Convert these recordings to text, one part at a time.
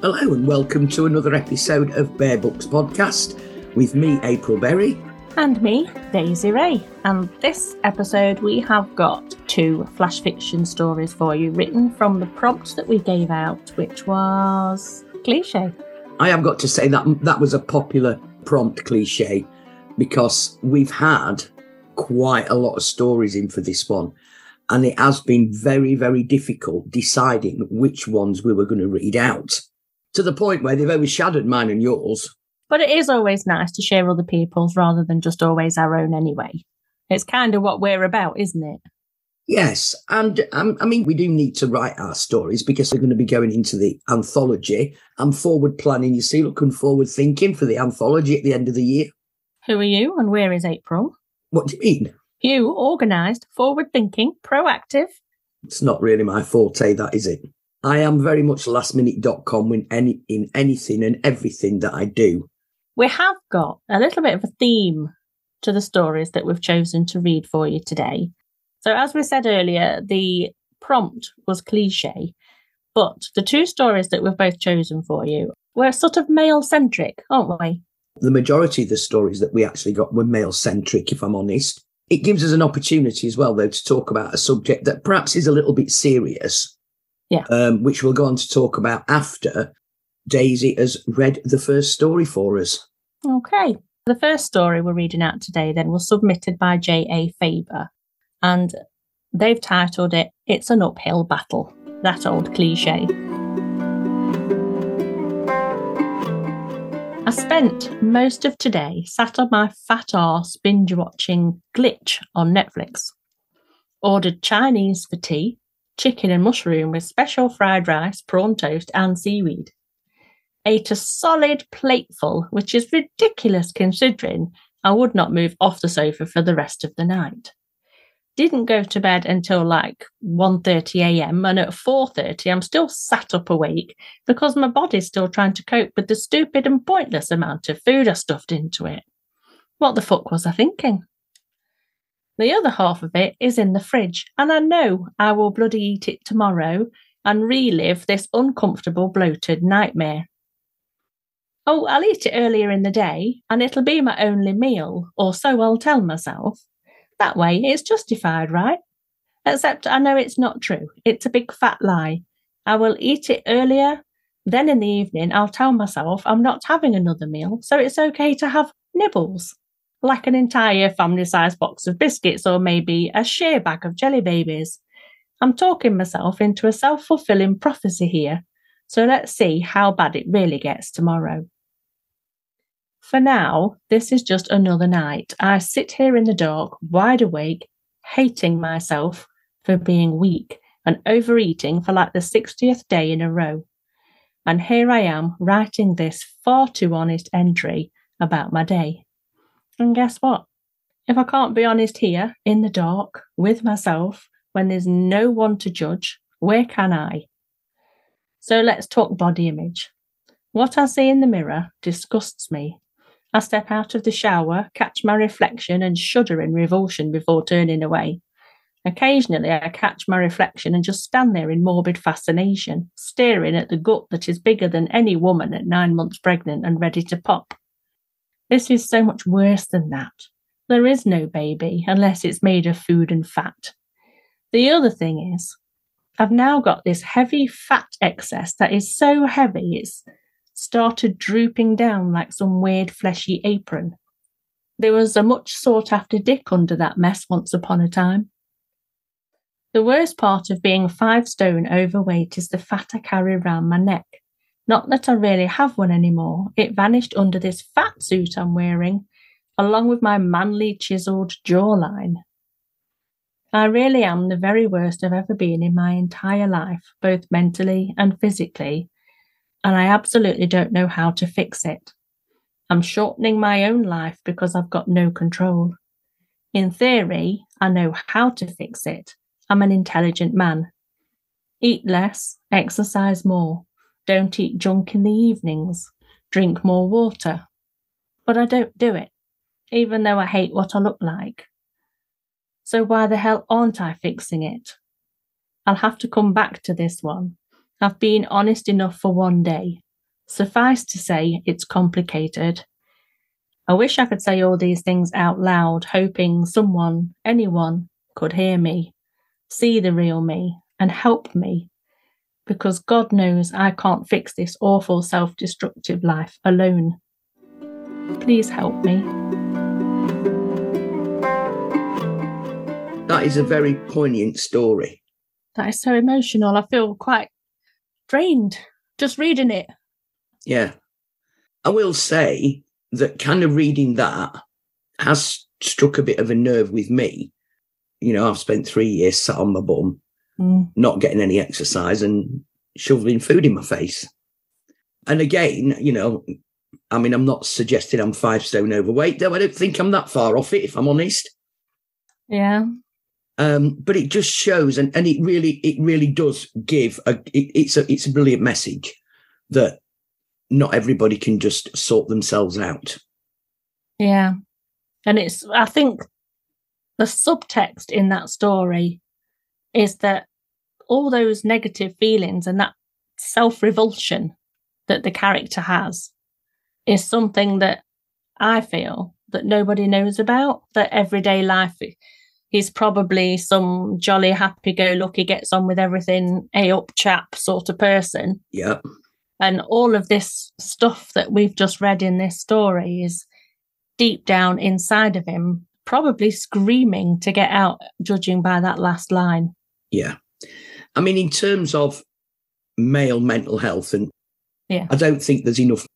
Hello and welcome to another episode of Bear Books Podcast with me, April Berry. And me, Daisy Ray. And this episode, we have got two flash fiction stories for you written from the prompt that we gave out, which was cliche. I have got to say that that was a popular prompt cliche because we've had quite a lot of stories in for this one. And it has been very, very difficult deciding which ones we were going to read out to the point where they've overshadowed mine and yours. But it is always nice to share other people's rather than just always our own anyway. It's kind of what we're about, isn't it? Yes. And um, I mean, we do need to write our stories because we're going to be going into the anthology. I'm forward planning, you see, looking forward thinking for the anthology at the end of the year. Who are you and where is April? What do you mean? You, organised, forward thinking, proactive. It's not really my forte, that is it. I am very much lastminute.com in any in anything and everything that I do. We have got a little bit of a theme to the stories that we've chosen to read for you today. So as we said earlier, the prompt was cliche, but the two stories that we've both chosen for you were sort of male centric, aren't we? The majority of the stories that we actually got were male centric, if I'm honest. It gives us an opportunity as well, though, to talk about a subject that perhaps is a little bit serious, Yeah. um, which we'll go on to talk about after Daisy has read the first story for us. Okay. The first story we're reading out today then was submitted by J.A. Faber, and they've titled it It's an Uphill Battle. That old cliche. I spent most of today sat on my fat arse binge watching Glitch on Netflix. Ordered Chinese for tea, chicken and mushroom with special fried rice, prawn toast, and seaweed ate a solid plateful, which is ridiculous considering I would not move off the sofa for the rest of the night. Didn't go to bed until like 1:30 a.m. and at 4:30 I'm still sat up awake because my body's still trying to cope with the stupid and pointless amount of food I stuffed into it. What the fuck was I thinking? The other half of it is in the fridge, and I know I will bloody eat it tomorrow and relive this uncomfortable bloated nightmare. Oh, I'll eat it earlier in the day and it'll be my only meal, or so I'll tell myself. That way it's justified, right? Except I know it's not true. It's a big fat lie. I will eat it earlier, then in the evening I'll tell myself I'm not having another meal, so it's okay to have nibbles. Like an entire family sized box of biscuits or maybe a sheer bag of jelly babies. I'm talking myself into a self fulfilling prophecy here, so let's see how bad it really gets tomorrow. For now, this is just another night. I sit here in the dark, wide awake, hating myself for being weak and overeating for like the 60th day in a row. And here I am writing this far too honest entry about my day. And guess what? If I can't be honest here, in the dark, with myself, when there's no one to judge, where can I? So let's talk body image. What I see in the mirror disgusts me. I step out of the shower, catch my reflection, and shudder in revulsion before turning away. Occasionally, I catch my reflection and just stand there in morbid fascination, staring at the gut that is bigger than any woman at nine months pregnant and ready to pop. This is so much worse than that. There is no baby unless it's made of food and fat. The other thing is, I've now got this heavy fat excess that is so heavy it's started drooping down like some weird fleshy apron. There was a much sought after dick under that mess once upon a time. The worst part of being five stone overweight is the fat I carry round my neck. Not that I really have one anymore, it vanished under this fat suit I'm wearing, along with my manly chiselled jawline. I really am the very worst I've ever been in my entire life, both mentally and physically, and I absolutely don't know how to fix it. I'm shortening my own life because I've got no control. In theory, I know how to fix it. I'm an intelligent man. Eat less, exercise more, don't eat junk in the evenings, drink more water. But I don't do it, even though I hate what I look like. So why the hell aren't I fixing it? I'll have to come back to this one. I've been honest enough for one day. Suffice to say, it's complicated. I wish I could say all these things out loud, hoping someone, anyone, could hear me, see the real me, and help me. Because God knows I can't fix this awful self destructive life alone. Please help me. That is a very poignant story. That is so emotional. I feel quite drained just reading it. Yeah. I will say that kind of reading that has struck a bit of a nerve with me. You know, I've spent three years sat on my bum, Mm. not getting any exercise and shoveling food in my face. And again, you know, I mean, I'm not suggesting I'm five stone overweight, though I don't think I'm that far off it, if I'm honest. Yeah. Um, but it just shows, and, and it really, it really does give a. It, it's a, it's a brilliant message that not everybody can just sort themselves out. Yeah. And it's, I think the subtext in that story is that all those negative feelings and that self revulsion that the character has is something that I feel that nobody knows about, that everyday life he's probably some jolly happy go lucky gets on with everything a up chap sort of person. Yeah, and all of this stuff that we've just read in this story is deep down inside of him probably screaming to get out judging by that last line. Yeah. I mean, in terms of male mental health, and Yeah. I don't think there's enough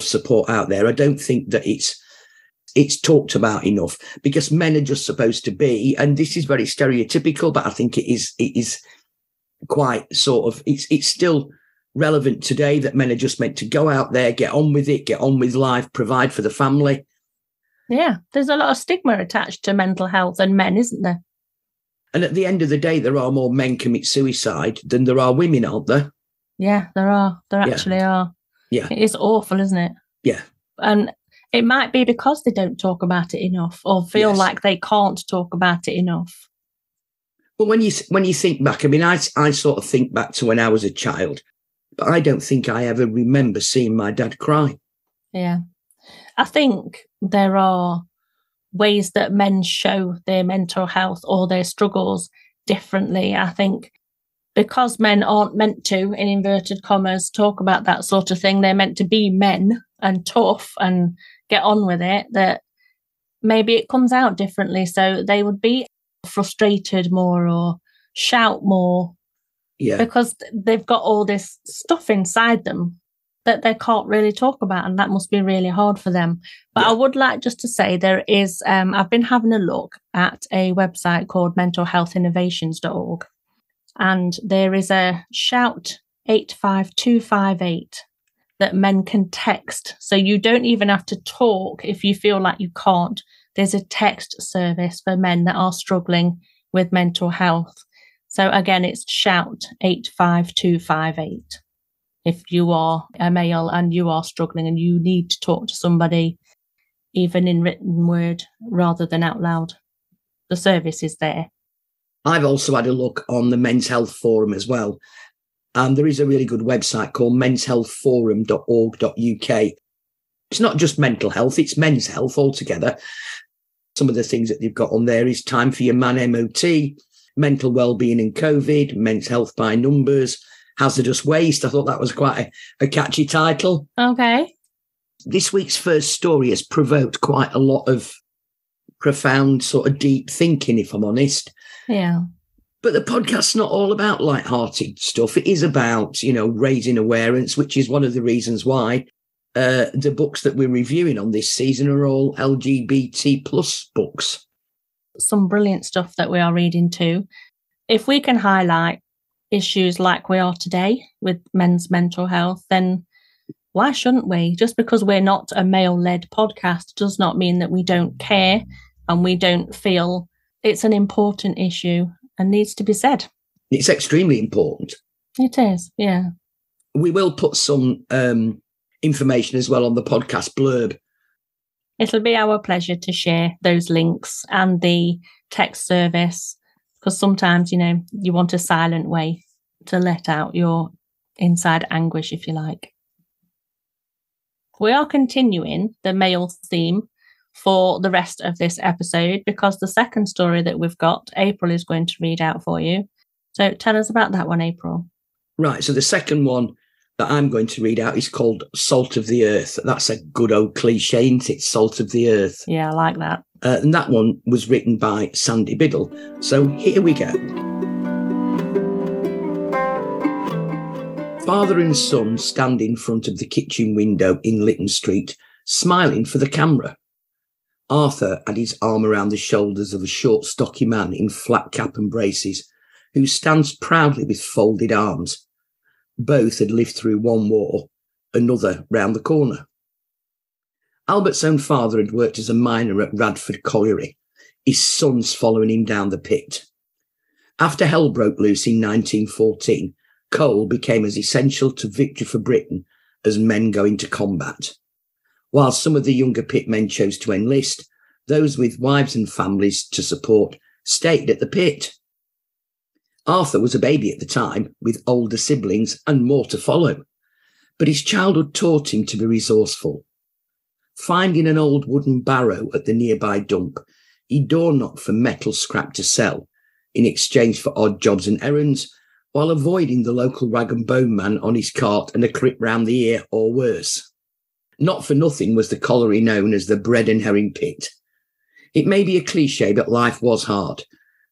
support out there. I don't think that it's it's talked about enough because men are just supposed to be, and this is very stereotypical, but I think it is it is quite sort of it's it's still relevant today that men are just meant to go out there, get on with it, get on with life, provide for the family. yeah there's a lot of stigma attached to mental health and men isn't there And at the end of the day, there are more men commit suicide than there are women, aren't there? yeah there are there Yeah. actually are Yeah. it is awful isn't it Yeah. and it might be because they don't talk about it enough or feel Yes. like they can't talk about it enough Well, when you when you think back, I mean, I I sort of think back to when I was a child, but I don't think I ever remember seeing my dad cry. Yeah. I think there are ways that men show their mental health or their struggles differently. I think because men aren't meant to, in inverted commas, talk about that sort of thing, they're meant to be men and tough and get on with it, that maybe it comes out differently. So they would be frustrated more or shout more Yeah, because they've got all this stuff inside them that they can't really talk about and that must be really hard for them. But i would like just to say there is um, i've been having a look at a website called mentalhealthinnovations.org and there is a shout 85258 that men can text. So you don't even have to talk if you feel like you can't. There's a text service for men that are struggling with mental health. So again, it's shout 85258. If you are a male and you are struggling and you need to talk to somebody, even in written word rather than out loud, the service is there. I've also had a look on the Men's Health Forum as well, and there is a really good website called menshealthforum.org.uk. It's not just mental health; it's men's health altogether. Some of the things that they've got on there is time for your man MOT, mental well-being in COVID, men's health by numbers, hazardous waste. I thought that was quite a, a catchy title. Okay. This week's first story has provoked quite a lot of profound, sort of deep thinking, if I'm honest. Yeah. But the podcast's not all about light-hearted stuff. It is about, you know, raising awareness, which is one of the reasons why uh, the books that we're reviewing on this season are all LGBT plus books. Some brilliant stuff that we are reading too. If we can highlight issues like we are today with men's mental health, then why shouldn't we? Just because we're not a male led podcast does not mean that we don't care and we don't feel it's an important issue and needs to be said. It's extremely important. It is, yeah. We will put some um, information as well on the podcast blurb. It'll be our pleasure to share those links and the text service because sometimes, you know, you want a silent way to let out your inside anguish, if you like. We are continuing the male theme for the rest of this episode because the second story that we've got, April is going to read out for you. So tell us about that one, April. Right. So the second one that I'm going to read out is called Salt of the Earth. That's a good old cliche, isn't it? Salt of the Earth. Yeah, I like that. Uh, and that one was written by Sandy Biddle. So here we go. Father and son stand in front of the kitchen window in Lytton Street, smiling for the camera. Arthur had his arm around the shoulders of a short, stocky man in flat cap and braces, who stands proudly with folded arms. Both had lived through one war, another round the corner. Albert's own father had worked as a miner at Radford Colliery, his sons following him down the pit. After hell broke loose in 1914, coal became as essential to victory for Britain as men going to combat. While some of the younger pitmen chose to enlist, those with wives and families to support stayed at the pit. Arthur was a baby at the time, with older siblings and more to follow. But his childhood taught him to be resourceful. Finding an old wooden barrow at the nearby dump, he door knocked for metal scrap to sell in exchange for odd jobs and errands, while avoiding the local rag and bone man on his cart and a crip round the ear or worse. Not for nothing was the colliery known as the bread and herring pit. It may be a cliche, but life was hard.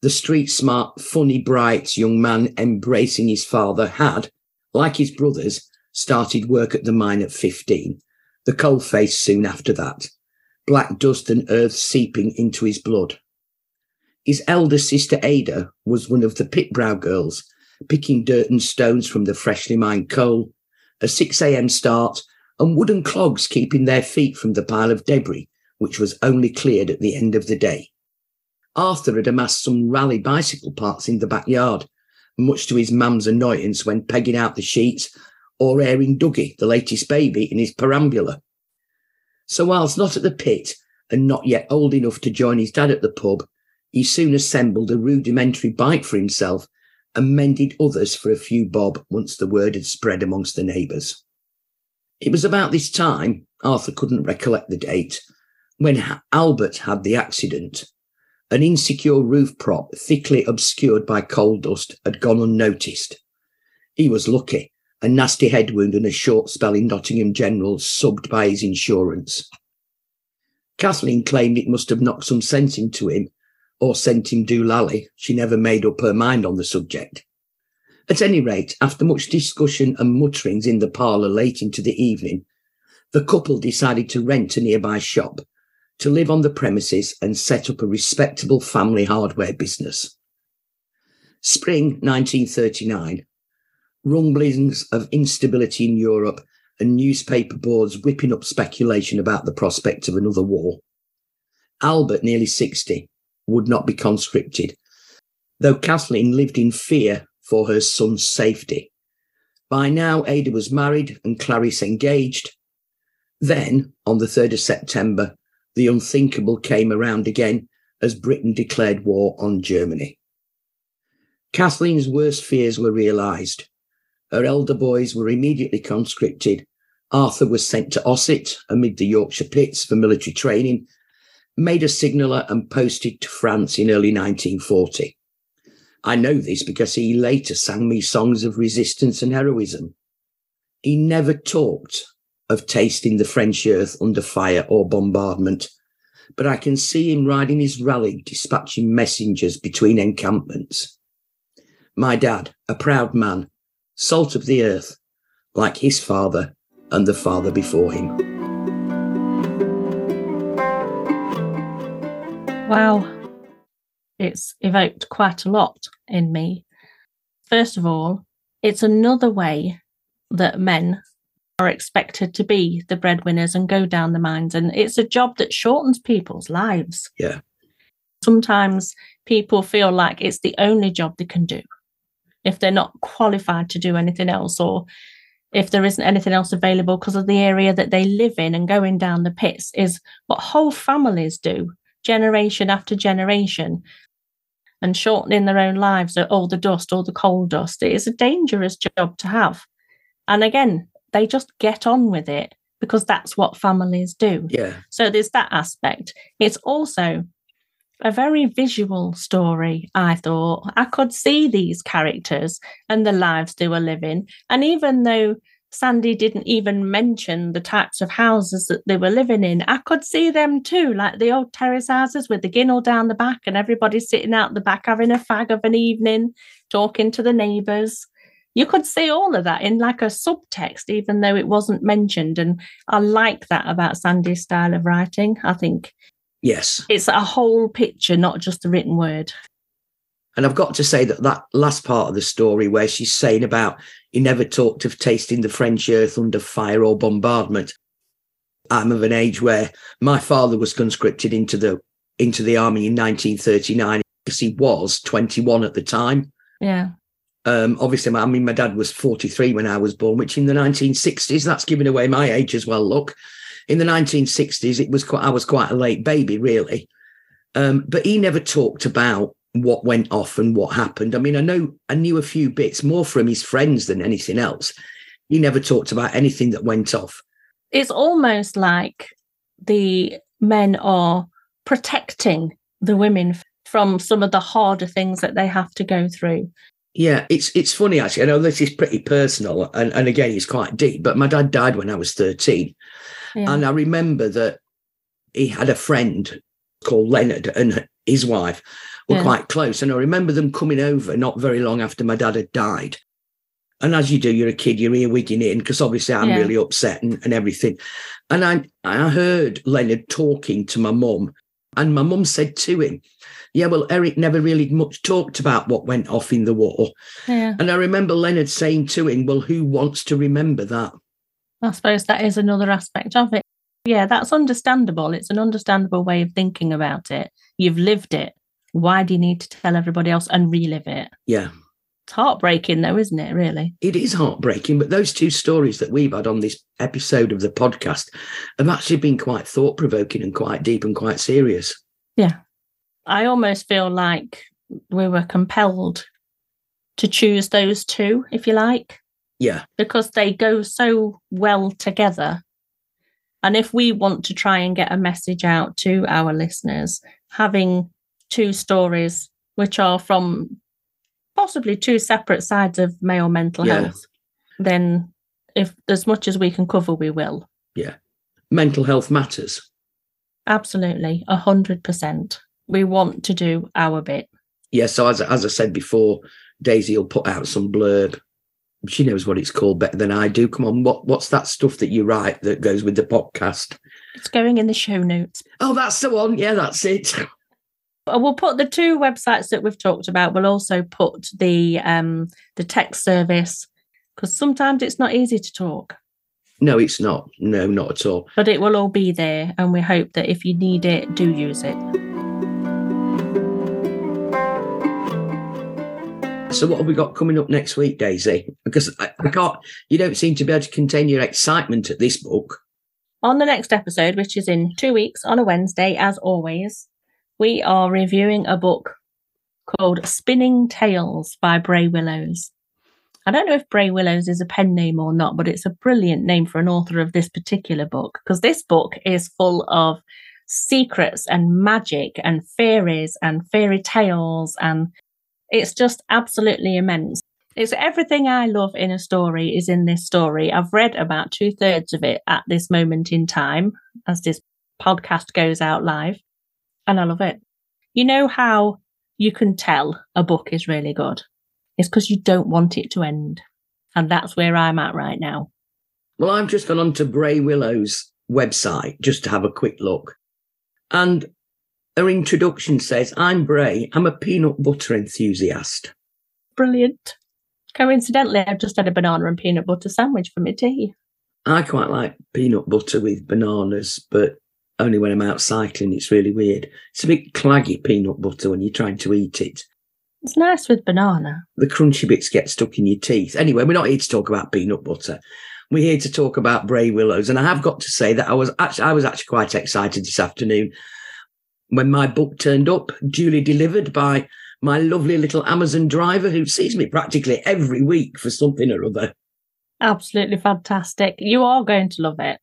The street smart, funny, bright young man embracing his father had, like his brothers, started work at the mine at 15. The coal face soon after that. Black dust and earth seeping into his blood. His elder sister Ada was one of the pit brow girls, picking dirt and stones from the freshly mined coal. A 6 a.m. start and wooden clogs keeping their feet from the pile of debris, which was only cleared at the end of the day. Arthur had amassed some Raleigh bicycle parts in the backyard, much to his mum's annoyance when pegging out the sheets or airing Dougie, the latest baby, in his perambulator. So, whilst not at the pit and not yet old enough to join his dad at the pub, he soon assembled a rudimentary bike for himself and mended others for a few bob once the word had spread amongst the neighbours. It was about this time, Arthur couldn't recollect the date, when Albert had the accident. An insecure roof prop, thickly obscured by coal dust, had gone unnoticed. He was lucky. A nasty head wound and a short spell in Nottingham General subbed by his insurance. Kathleen claimed it must have knocked some sense into him or sent him doolally. She never made up her mind on the subject. At any rate, after much discussion and mutterings in the parlour late into the evening, the couple decided to rent a nearby shop, to live on the premises and set up a respectable family hardware business. Spring 1939, rumblings of instability in Europe and newspaper boards whipping up speculation about the prospect of another war. Albert, nearly 60, would not be conscripted, though Kathleen lived in fear for her son's safety. By now, Ada was married and Clarice engaged. Then, on the 3rd of September, the unthinkable came around again as Britain declared war on Germany. Kathleen's worst fears were realised. Her elder boys were immediately conscripted. Arthur was sent to Ossett amid the Yorkshire pits for military training, made a signaller and posted to France in early 1940. I know this because he later sang me songs of resistance and heroism. He never talked of tasting the French earth under fire or bombardment, but I can see him riding his Raleigh, dispatching messengers between encampments. My dad, a proud man, salt of the earth, like his father and the father before him. Wow it's evoked quite a lot in me. First of all, it's another way that men are expected to be the breadwinners and go down the mines. And it's a job that shortens people's lives. Yeah. Sometimes people feel like it's the only job they can do if they're not qualified to do anything else or if there isn't anything else available because of the area that they live in and going down the pits is what whole families do generation after generation and shortening their own lives at all the dust, all the coal dust. It is a dangerous job to have. And again, they just get on with it because that's what families do. Yeah. So there's that aspect. It's also a very visual story, I thought. I could see these characters and the lives they were living. And even though Sandy didn't even mention the types of houses that they were living in, I could see them too, like the old terrace houses with the ginnel down the back and everybody sitting out the back having a fag of an evening, talking to the neighbours. You could see all of that in like a subtext, even though it wasn't mentioned. And I like that about Sandy's style of writing. I think Yes. it's a whole picture, not just a written word. And I've got to say that that last part of the story where she's saying about he never talked of tasting the French earth under fire or bombardment. I'm of an age where my father was conscripted into the into the army in 1939 because he was 21 at the time. Yeah. Um, obviously, I mean, my dad was 43 when I was born, which in the 1960s, that's giving away my age as well. Look, in the 1960s, it was quite, I was quite a late baby, really. Um, but he never talked about what went off and what happened. I mean, I know I knew a few bits more from his friends than anything else. He never talked about anything that went off. It's almost like the men are protecting the women from some of the harder things that they have to go through. Yeah, it's it's funny actually. I know this is pretty personal, and, and again, it's quite deep. But my dad died when I was thirteen, Yeah. and I remember that he had a friend called Leonard, and his wife were Yeah. quite close. And I remember them coming over not very long after my dad had died. And as you do, you're a kid, you're earwigging in because obviously I'm Yeah. really upset and, and everything. And I I heard Leonard talking to my mum, and my mum said to him, "Yeah, well, Eric never really much talked about what went off in the war." yeah. And I remember Leonard saying to him, Well, who wants to remember that? I suppose that is another aspect of it. Yeah, that's understandable. It's an understandable way of thinking about it. You've lived it. Why do you need to tell everybody else and relive it? Yeah, It's heartbreaking, though, isn't it? Really? it is heartbreaking. But those two stories that we've had on this episode of the podcast have actually been quite thought provoking and quite deep and quite serious. Yeah. I almost feel like we were compelled to choose those two, if you like, Yeah, because they go so well together. And if we want to try and get a message out to our listeners, having two stories which are from possibly two separate sides of male mental Yeah. health, then if as much as we can cover, we will. Yeah. Mental health matters. Absolutely, a hundred percent. We want to do our bit. Yeah, so as, as I said before, Daisy will put out some blurb. She knows what it's called better than I do. Come on, what what's that stuff that you write that goes with the podcast? It's going in the show notes. Oh, that's the one. Yeah, that's it. We'll put the two websites that we've talked about. We'll also put the um the text service because sometimes it's not easy to talk, No, it's not. No, not at all. but it will all be there, and we hope that if you need it, do use it. So what have we got coming up next week, Daisy? Because I, I can't. You don't seem to be able to contain your excitement at this book. On the next episode, which is in two weeks on a Wednesday, as always, we are reviewing a book called Spinning Tales by Bray Willows. I don't know if Bray Willows is a pen name or not, but it's a brilliant name for an author of this particular book because this book is full of secrets and magic and fairies and fairy tales and it's just absolutely immense. It's everything I love in a story is in this story. I've read about two thirds of it at this moment in time as this podcast goes out live, and I love it. You know how you can tell a book is really good? It's because you don't want it to end. And that's where I'm at right now. Well, I've just gone on to Bray Willow's website just to have a quick look, and her introduction says, "I'm Bray. I'm a peanut butter enthusiast." Brilliant. Coincidentally, I've just had a banana and peanut butter sandwich for my tea. I quite like peanut butter with bananas, but only when I'm out cycling. It's really weird. It's a bit claggy peanut butter when you're trying to eat it. It's nice with banana. the crunchy bits get stuck in your teeth. Anyway, we're not here to talk about peanut butter. We're here to talk about Bray Willows, and I have got to say that I was actually I was actually quite excited this afternoon when my book turned up, duly delivered by my lovely little Amazon driver who sees me practically every week for something or other. Absolutely fantastic. You are going to love it.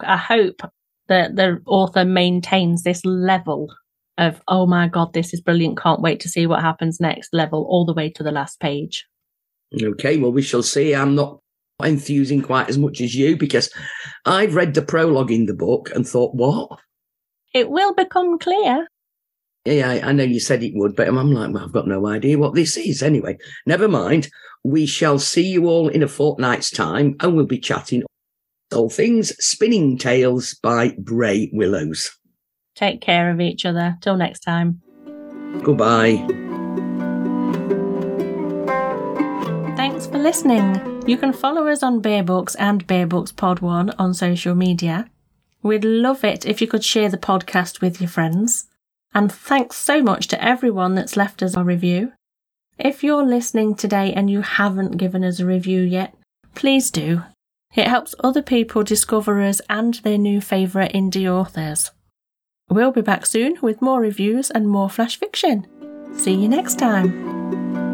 I hope that the author maintains this level of, oh my God, this is brilliant. Can't wait to see what happens next level all the way to the last page. Okay, well, we shall see. I'm not enthusing quite as much as you because I've read the prologue in the book and thought, what? It will become clear. Yeah, I, I know you said it would, but I'm like, well, I've got no idea what this is. Anyway, never mind. We shall see you all in a fortnight's time and we'll be chatting all things Spinning Tales by Bray Willows. Take care of each other. Till next time. Goodbye. Thanks for listening. You can follow us on Bear Books and Bear Books Pod One on social media. We'd love it if you could share the podcast with your friends. And thanks so much to everyone that's left us a review. If you're listening today and you haven't given us a review yet, please do. It helps other people discover us and their new favourite indie authors. We'll be back soon with more reviews and more flash fiction. See you next time.